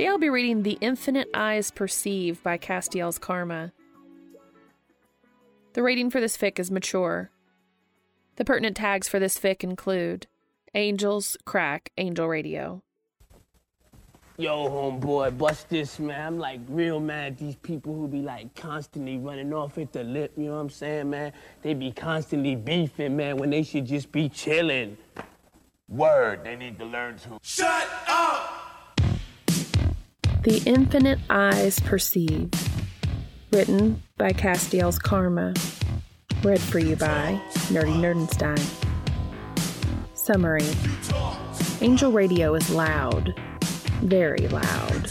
Today I'll be reading The Infinite Eyes Perceive by CastielsCarma. The rating for this fic is mature. The pertinent tags for this fic include Angels, Crack, Angel Radio. Yo, homeboy, bust this, man. I'm like real mad at these people who be like constantly running off at the lip, you know what I'm saying, man? They be constantly beefing, man, when they should just be chilling. Word, they need to learn to. Shut up! The Infinite Eyes Perceive. Written by CastielsCarma. Read for you by Nerdy Nerdenstein. Summary Angel Radio is loud, very loud.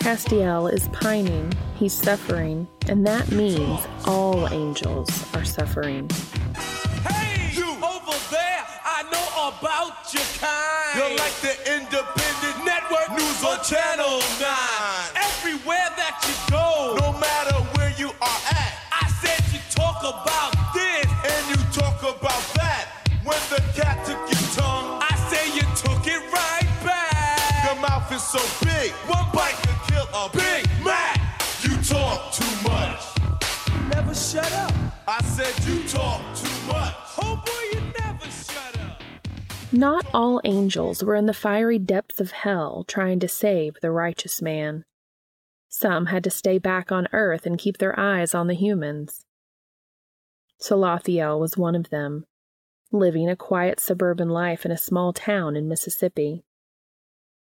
Castiel is pining, he's suffering, and that means all angels are suffering. Hey, you over there, I know about your kind. You're like the independent network news on Channel 9. Everywhere that you go, no matter where you are at, I said you talk about this and you talk about that. When the cat took your tongue, I say you took it right back. Your mouth is so big, one bite could kill a Big Mac. You talk too much. Never shut up. I said you talk too much. Not all angels were in the fiery depths of hell trying to save the righteous man. Some had to stay back on earth and keep their eyes on the humans. Salathiel was one of them, living a quiet suburban life in a small town in Mississippi.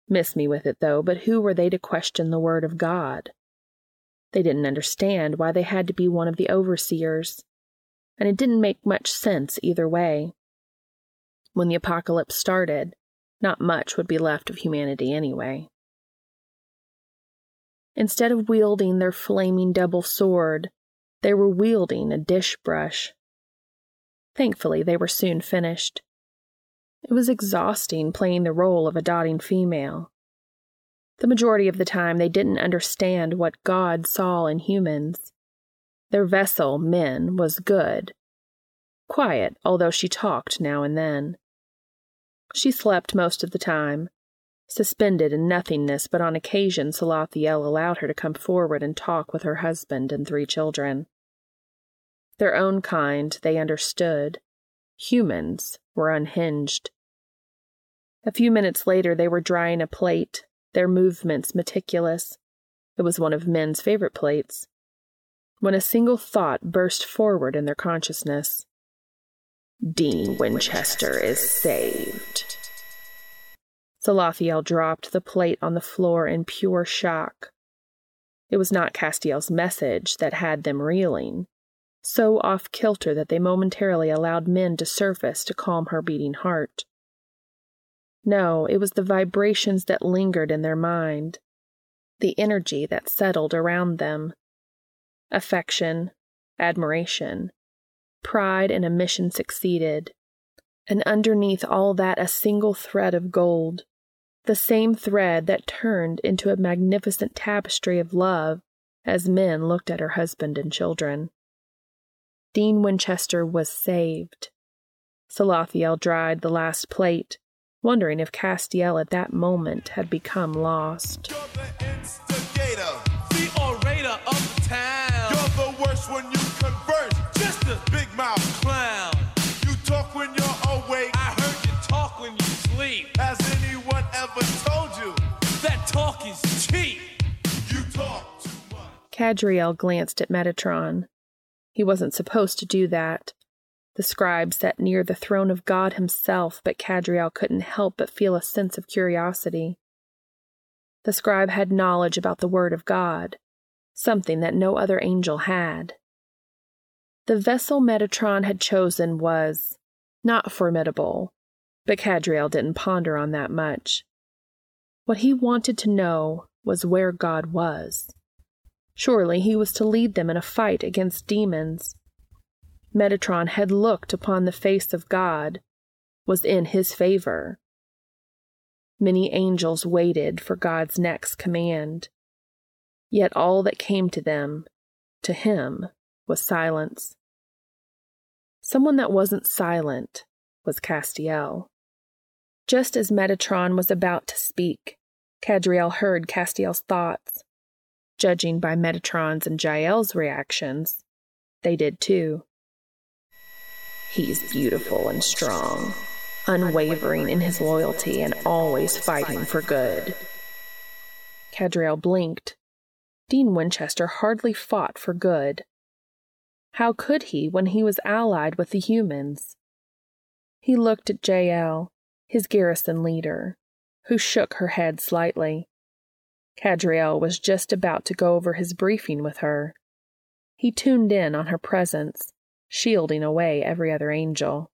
Miss me with it, though, but who were they to question the word of God? They didn't understand why they had to be one of the overseers, and it didn't make much sense either way. When the apocalypse started, not much would be left of humanity anyway. Instead of wielding their flaming double sword, they were wielding a dish brush. Thankfully, they were soon finished. It was exhausting playing the role of a dotting female. The majority of the time, they didn't understand what God saw in humans. Their vessel, men, was good. Quiet, although she talked now and then. She slept most of the time, suspended in nothingness, but on occasion Salathiel allowed her to come forward and talk with her husband and three children. Their own kind, they understood. Humans were unhinged. A few minutes later, they were drying a plate, their movements meticulous. It was one of men's favorite plates. When a single thought burst forward in their consciousness Dean Winchester is saved. Salathiel dropped the plate on the floor in pure shock. It was not Castiel's message that had them reeling, so off kilter that they momentarily allowed men to surface to calm her beating heart. No, it was the vibrations that lingered in their mind, the energy that settled around them. Affection, admiration, pride and a mission succeeded, and underneath all that a single thread of gold, the same thread that turned into a magnificent tapestry of love as men looked at her husband and children. Dean Winchester was saved. Salathiel dried the last plate, wondering if Castiel at that moment had become lost. Big clown. You talk when you're awake. I heard you talk when you sleep. Has anyone ever told you that talk is cheap? You talk too much. Cadriel glanced at Metatron. He wasn't supposed to do that. The scribe sat near the throne of God himself, but Cadriel couldn't help but feel a sense of curiosity. The scribe had knowledge about the Word of God, something that no other angel had. The vessel Metatron had chosen was not formidable, but Cadriel didn't ponder on that much. What he wanted to know was where God was. Surely he was to lead them in a fight against demons. Metatron had looked upon the face of God, was in his favor. Many angels waited for God's next command. Yet all that came to them, to him, was silence. Someone that wasn't silent was Castiel. Just as Metatron was about to speak, Cadriel heard Castiel's thoughts. Judging by Metatron's and Jael's reactions, they did too. He's beautiful and strong, unwavering in his loyalty and always fighting for good. Cadriel blinked. Dean Winchester hardly fought for good. How could he when he was allied with the humans? He looked at Jael, his garrison leader, who shook her head slightly. Cadriel was just about to go over his briefing with her. He tuned in on her presence, shielding away every other angel.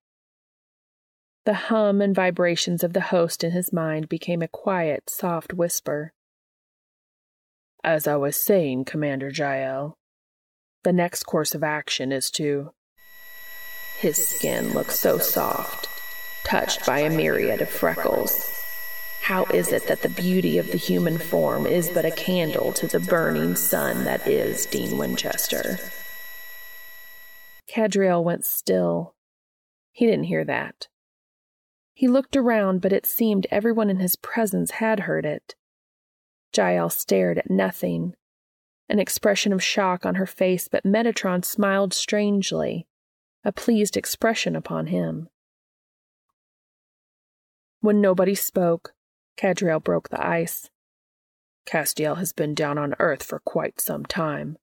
The hum and vibrations of the host in his mind became a quiet, soft whisper. As I was saying, Commander Jael, the next course of action is to. His skin looks so soft, touched by a myriad of freckles. How is it that the beauty of the human form is but a candle to the burning sun that is Dean Winchester? Cadriel went still. He didn't hear that. He looked around, but it seemed everyone in his presence had heard it. Jael stared at nothing, an expression of shock on her face, but Metatron smiled strangely, a pleased expression upon him. When nobody spoke, Cadriel broke the ice. Castiel has been down on Earth for quite some time.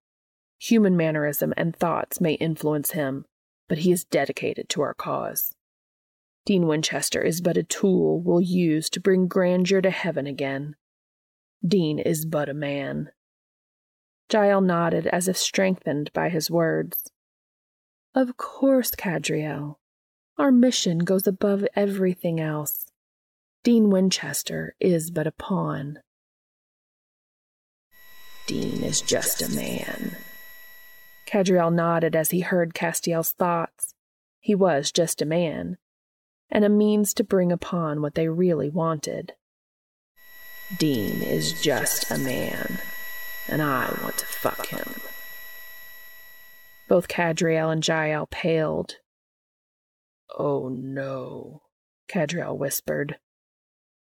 Human mannerism and thoughts may influence him, but he is dedicated to our cause. Dean Winchester is but a tool we'll use to bring grandeur to heaven again. Dean is but a man. Jael nodded as if strengthened by his words. Of course, Cadriel. Our mission goes above everything else. Dean Winchester is but a pawn. Dean is just a man. Cadriel nodded as he heard Castiel's thoughts. He was just a man, and a means to bring upon what they really wanted. Dean is just a man and I want to fuck him. Both Cadriel and Jael paled. Oh no, Cadriel whispered.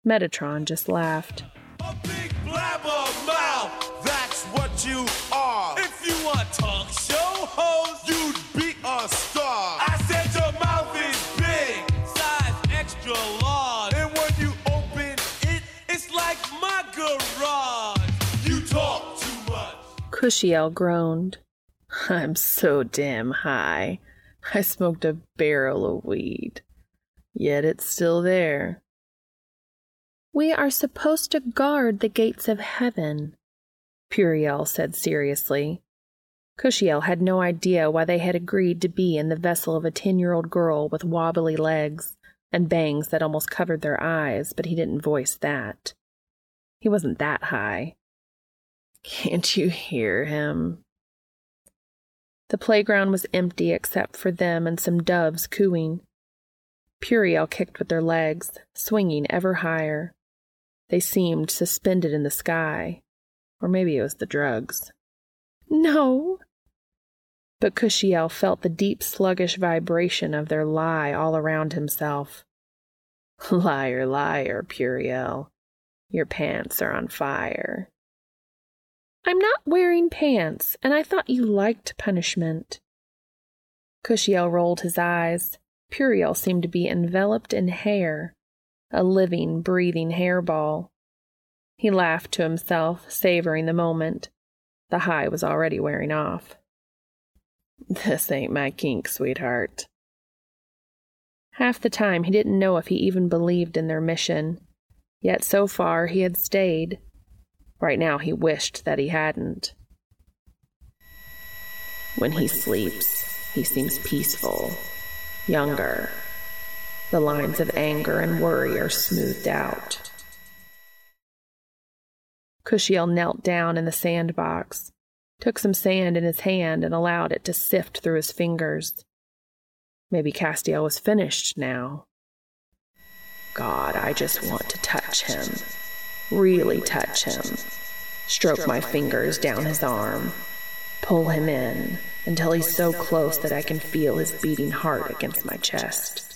Metatron just laughed. A big blabber mouth, that's what you are. If you want talk show host, you'd be a star. I said your mouth is big, size extra large. And when you open it, it's like my garage. You talk too much. Kushiel groaned. I'm so damn high. I smoked a barrel of weed. Yet it's still there. We are supposed to guard the gates of heaven, Puriel said seriously. Kushiel had no idea why they had agreed to be in the vessel of a ten year old girl with wobbly legs and bangs that almost covered their eyes, but he didn't voice that. He wasn't that high. Can't you hear him? The playground was empty except for them and some doves cooing. Puriel kicked with their legs, swinging ever higher. They seemed suspended in the sky. Or maybe it was the drugs. No! But Kushiel felt the deep, sluggish vibration of their lie all around himself. Liar, liar, Puriel. Your pants are on fire. I'm not wearing pants, and I thought you liked punishment. Kushiel rolled his eyes. Puriel seemed to be enveloped in hair, a living, breathing hairball. He laughed to himself, savoring the moment. The high was already wearing off. This ain't my kink, sweetheart. Half the time he didn't know if he even believed in their mission, yet so far he had stayed. Right now he wished that he hadn't. When he sleeps, he seems peaceful, younger. The lines of anger and worry are smoothed out. Kushiel knelt down in the sandbox, took some sand in his hand, and allowed it to sift through his fingers. Maybe Castiel was finished now. God, I just want to touch him. Really touch him. Stroke my fingers down his arm. Pull him in until he's so close that I can feel his beating heart against my chest.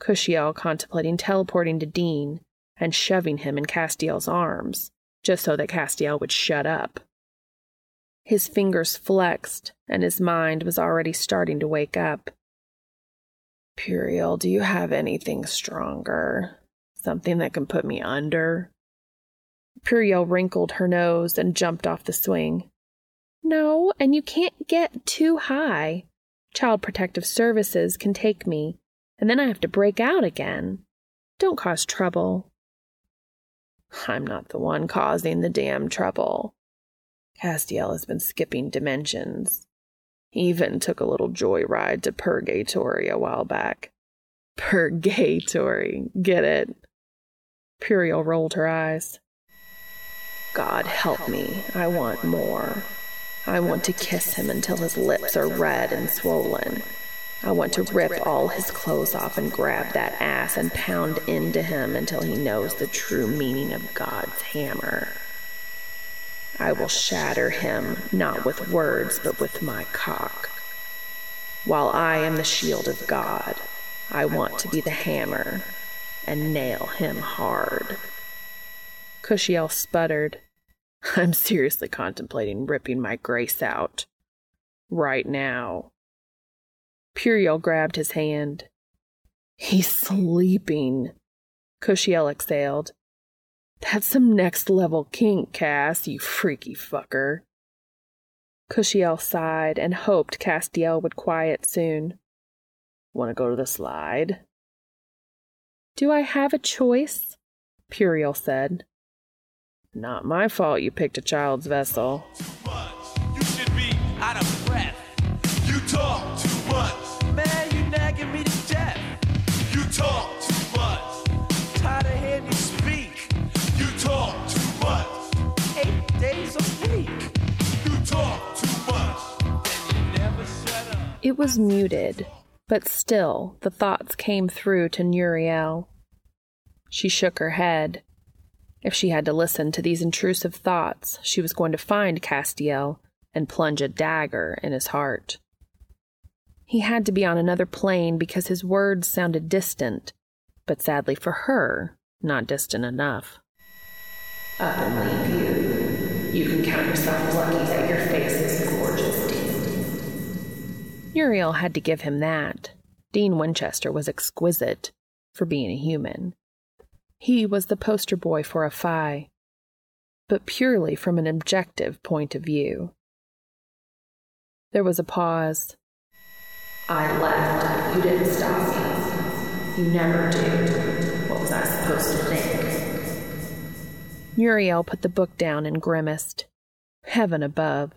Kushiel contemplating teleporting to Dean and shoving him in Castiel's arms just so that Castiel would shut up. His fingers flexed, and his mind was already starting to wake up. Puriel, do you have anything stronger? Something that can put me under? Puriel wrinkled her nose and jumped off the swing. No, and you can't get too high. Child Protective Services can take me, and then I have to break out again. Don't cause trouble. I'm not the one causing the damn trouble. Castiel has been skipping dimensions. He even took a little joyride to Purgatory a while back. Purgatory, get it? Puriel rolled her eyes. God help me, I want more. I want to kiss him until his lips are red and swollen. I want to rip all his clothes off and grab that ass and pound into him until he knows the true meaning of God's hammer. I will shatter him, not with words, but with my cock. While I am the shield of God, I want to be the hammer and nail him hard. Kushiel sputtered. I'm seriously contemplating ripping my grace out. Right now. Puriel grabbed his hand. He's sleeping. Kushiel exhaled. That's some next level kink, Cass, you freaky fucker. Kushiel sighed and hoped Castiel would quiet soon. Want to go to the slide? Do I have a choice? Puriel said. Not my fault you picked a child's vessel. You should be out of breath. You talk too much. Man, you nagging me to death. You talk too much. Tired of hearing you speak. You talk too much. Eight days a week. You talk too much. And you never shut up. It was muted, but still the thoughts came through to Nuriel. She shook her head. If she had to listen to these intrusive thoughts, she was going to find Castiel and plunge a dagger in his heart. He had to be on another plane because his words sounded distant, but sadly for her, not distant enough. Up and leave you. You can count yourself lucky that your face is gorgeous, Dean. Uriel had to give him that. Dean Winchester was exquisite for being a human. He was the poster boy for a Phi, but purely from an objective point of view. There was a pause. I left. You didn't stop me. You never do. What was I supposed to think? Muriel put the book down and grimaced. Heaven above.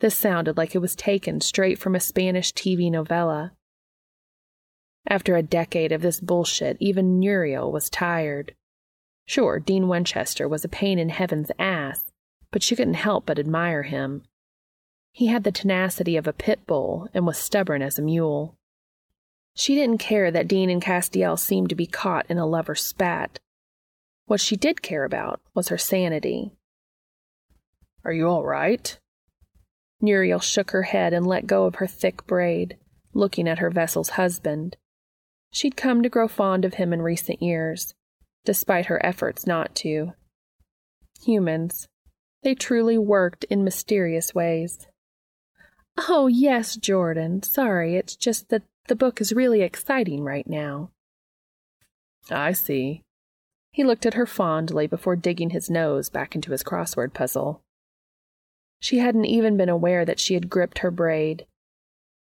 This sounded like it was taken straight from a Spanish TV novella. After a decade of this bullshit, even Muriel was tired. Sure, Dean Winchester was a pain in heaven's ass, but she couldn't help but admire him. He had the tenacity of a pit bull and was stubborn as a mule. She didn't care that Dean and Castiel seemed to be caught in a lover's spat. What she did care about was her sanity. Are you all right? Muriel shook her head and let go of her thick braid, looking at her vessel's husband. She'd come to grow fond of him in recent years, despite her efforts not to. Humans. They truly worked in mysterious ways. Oh, yes, Jordan. Sorry, it's just that the book is really exciting right now. I see. He looked at her fondly before digging his nose back into his crossword puzzle. She hadn't even been aware that she had gripped her braid.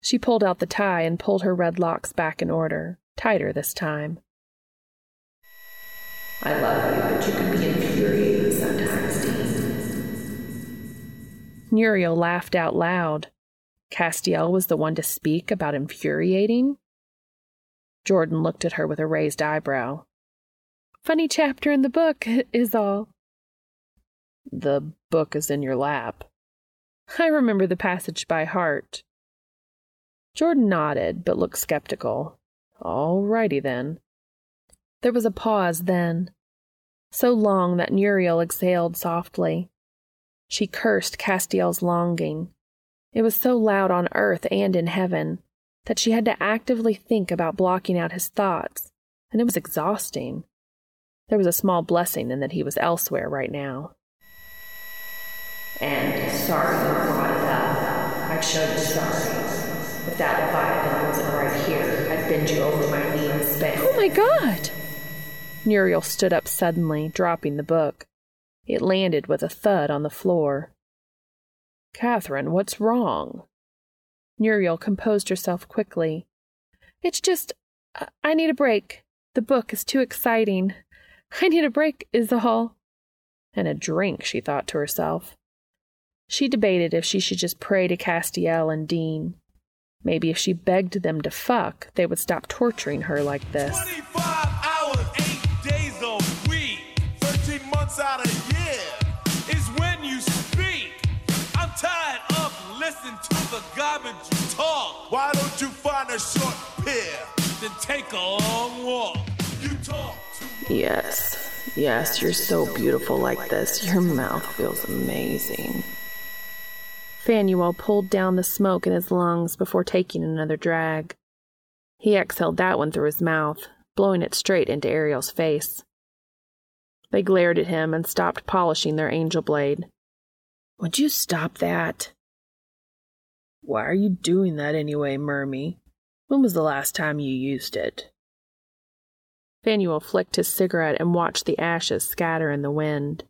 She pulled out the tie and pulled her red locks back in order, tighter this time. I love you, but you can be infuriating sometimes, Dean. Muriel laughed out loud. Castiel was the one to speak about infuriating? Jordan looked at her with a raised eyebrow. Funny chapter in the book, is all. The book is in your lap. I remember the passage by heart. Jordan nodded, but looked skeptical. All righty then. There was a pause then, so long that Muriel exhaled softly. She cursed Castiel's longing. It was so loud on earth and in heaven that she had to actively think about blocking out his thoughts, and it was exhausting. There was a small blessing in that he was elsewhere right now. And sorry brought up. I'd show you sorry. If that Leviathan wasn't right here, I'd bend you over my knee and spank. Oh my god! Muriel stood up suddenly, dropping the book. It landed with a thud on the floor. Catherine, what's wrong? Muriel composed herself quickly. It's just, I need a break. The book is too exciting. I need a break, is all. And a drink, she thought to herself. She debated if she should just pray to Castiel and Dean. Maybe if she begged them to fuck, they would stop torturing her like this. 25 hours, 8 days a week, 13 months out a year is when you speak. I'm tired of listening to the garbage you talk. Why don't you find a short pier, then take a long walk? You talk too Yes, yes, you're so beautiful like this. Your mouth feels amazing. Phanuel pulled down the smoke in his lungs before taking another drag. He exhaled that one through his mouth, blowing it straight into Ariel's face. They glared at him and stopped polishing their angel blade. Would you stop that? Why are you doing that anyway, Mermy? When was the last time you used it? Phanuel flicked his cigarette and watched the ashes scatter in the wind.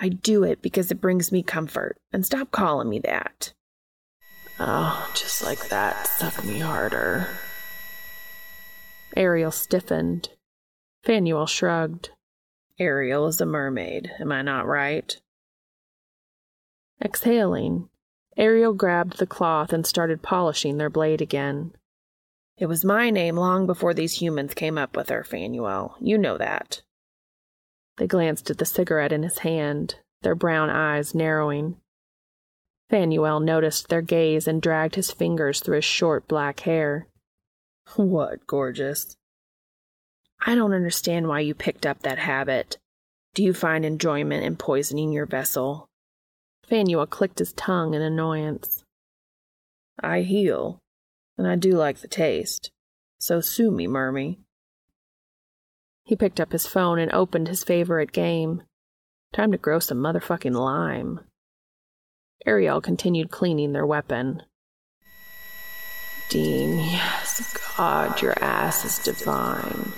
I do it because it brings me comfort, and stop calling me that. Oh, just like that, suck me harder. Ariel stiffened. Phanuel shrugged. Ariel is a mermaid, am I not right? Exhaling, Ariel grabbed the cloth and started polishing their blade again. It was my name long before these humans came up with her, Phanuel. You know that. They glanced at the cigarette in his hand, their brown eyes narrowing. Phanuel noticed their gaze and dragged his fingers through his short black hair. What, gorgeous? I don't understand why you picked up that habit. Do you find enjoyment in poisoning your vessel? Phanuel clicked his tongue in annoyance. I heal, and I do like the taste. So sue me, Mermy. He picked up his phone and opened his favorite game. Time to grow some motherfucking lime. Ariel continued cleaning their weapon. Dean, yes, God, your ass is divine.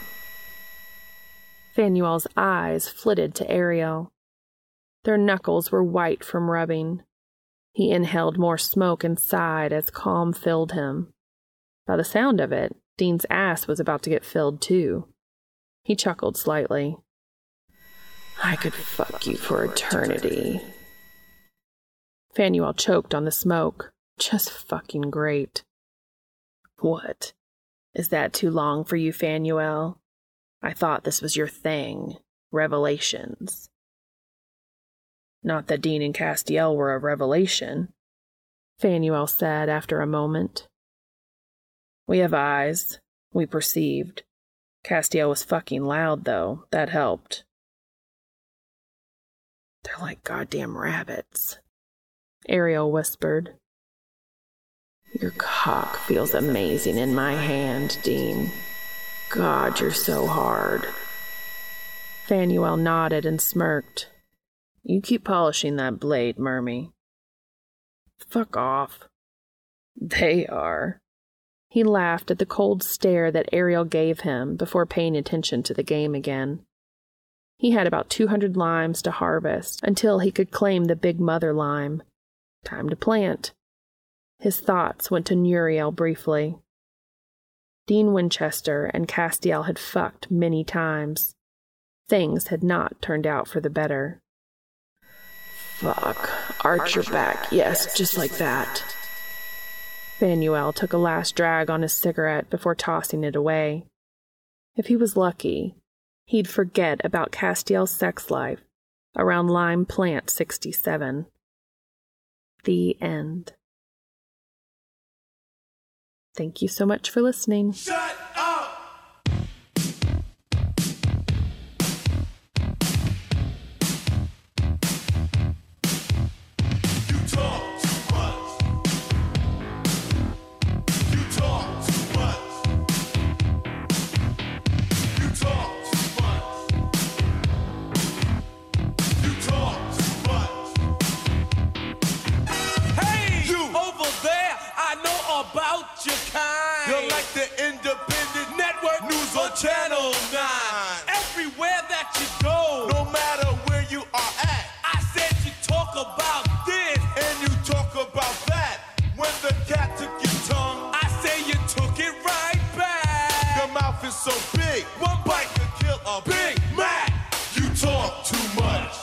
Phanuel's eyes flitted to Ariel. Their knuckles were white from rubbing. He inhaled more smoke and sighed as calm filled him. By the sound of it, Dean's ass was about to get filled too. He chuckled slightly. I could fuck you for eternity. Phanuel choked on the smoke. Just fucking great. What? Is that too long for you, Phanuel? I thought this was your thing. Revelations. Not that Dean and Castiel were a revelation, Phanuel said after a moment. We have eyes. We perceived. Castiel was fucking loud, though. That helped. They're like goddamn rabbits, Ariel whispered. Your cock feels amazing in my hand, Dean. God, you're so hard. Phanuel nodded and smirked. You keep polishing that blade, Mermy. Fuck off. They are. He laughed at the cold stare that Ariel gave him before paying attention to the game again. He had about 200 limes to harvest until he could claim the big mother lime, Time to plant. His thoughts went to Muriel briefly. Dean Winchester and Castiel had fucked many times. Things had not turned out for the better. Fuck. Arch your back. Yes, just like that. Phanuel took a last drag on his cigarette before tossing it away. If he was lucky, he'd forget about Castiel's sex life around Lime Plant 67. The end. Thank you so much for listening. Shut up! You talk too much.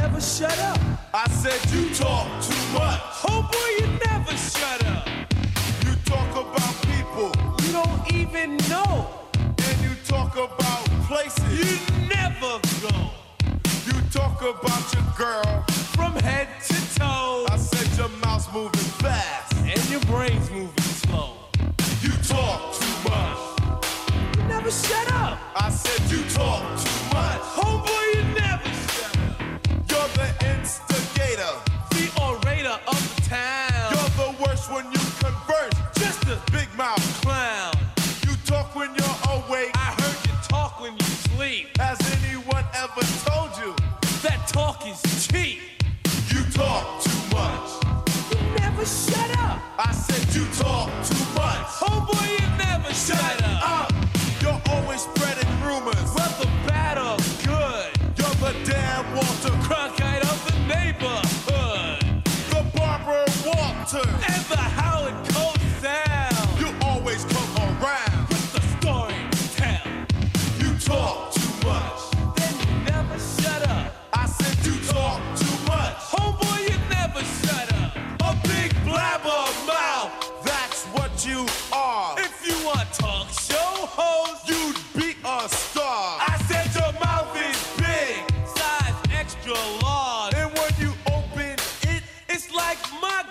Never shut up. I said you talk too much. Oh boy, you never shut up. You talk about people you don't even know. And you talk about places you never go. You talk about your girl from head to toe. I said your mouth's moving fast and your brain's moving slow. You talk too much. Never shut up. I said you talk too much. Homeboy, you never shut up. You're the instigator, the orator of the town. You're the worst when you converse, just a big mouth clown. You talk when you're awake. I heard you talk when you sleep. Has anyone ever told you that talk is cheap? You talk too much. You never shut up. I said you talk too much. Homeboy, you never shut up.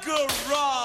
Garage.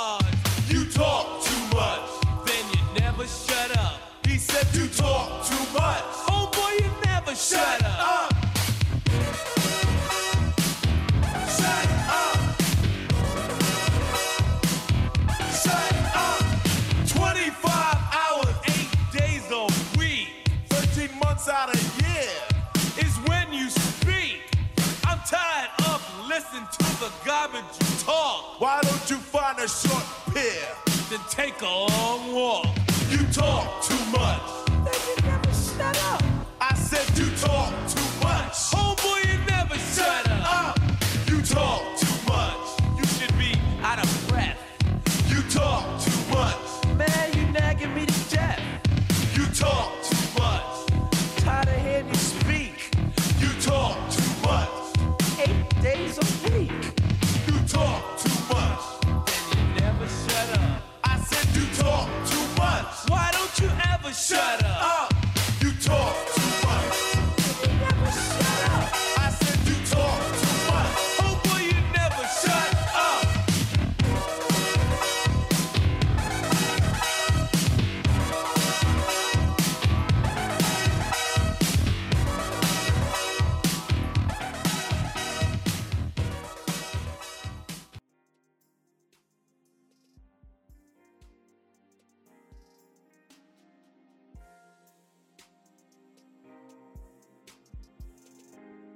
Talk too much. Man,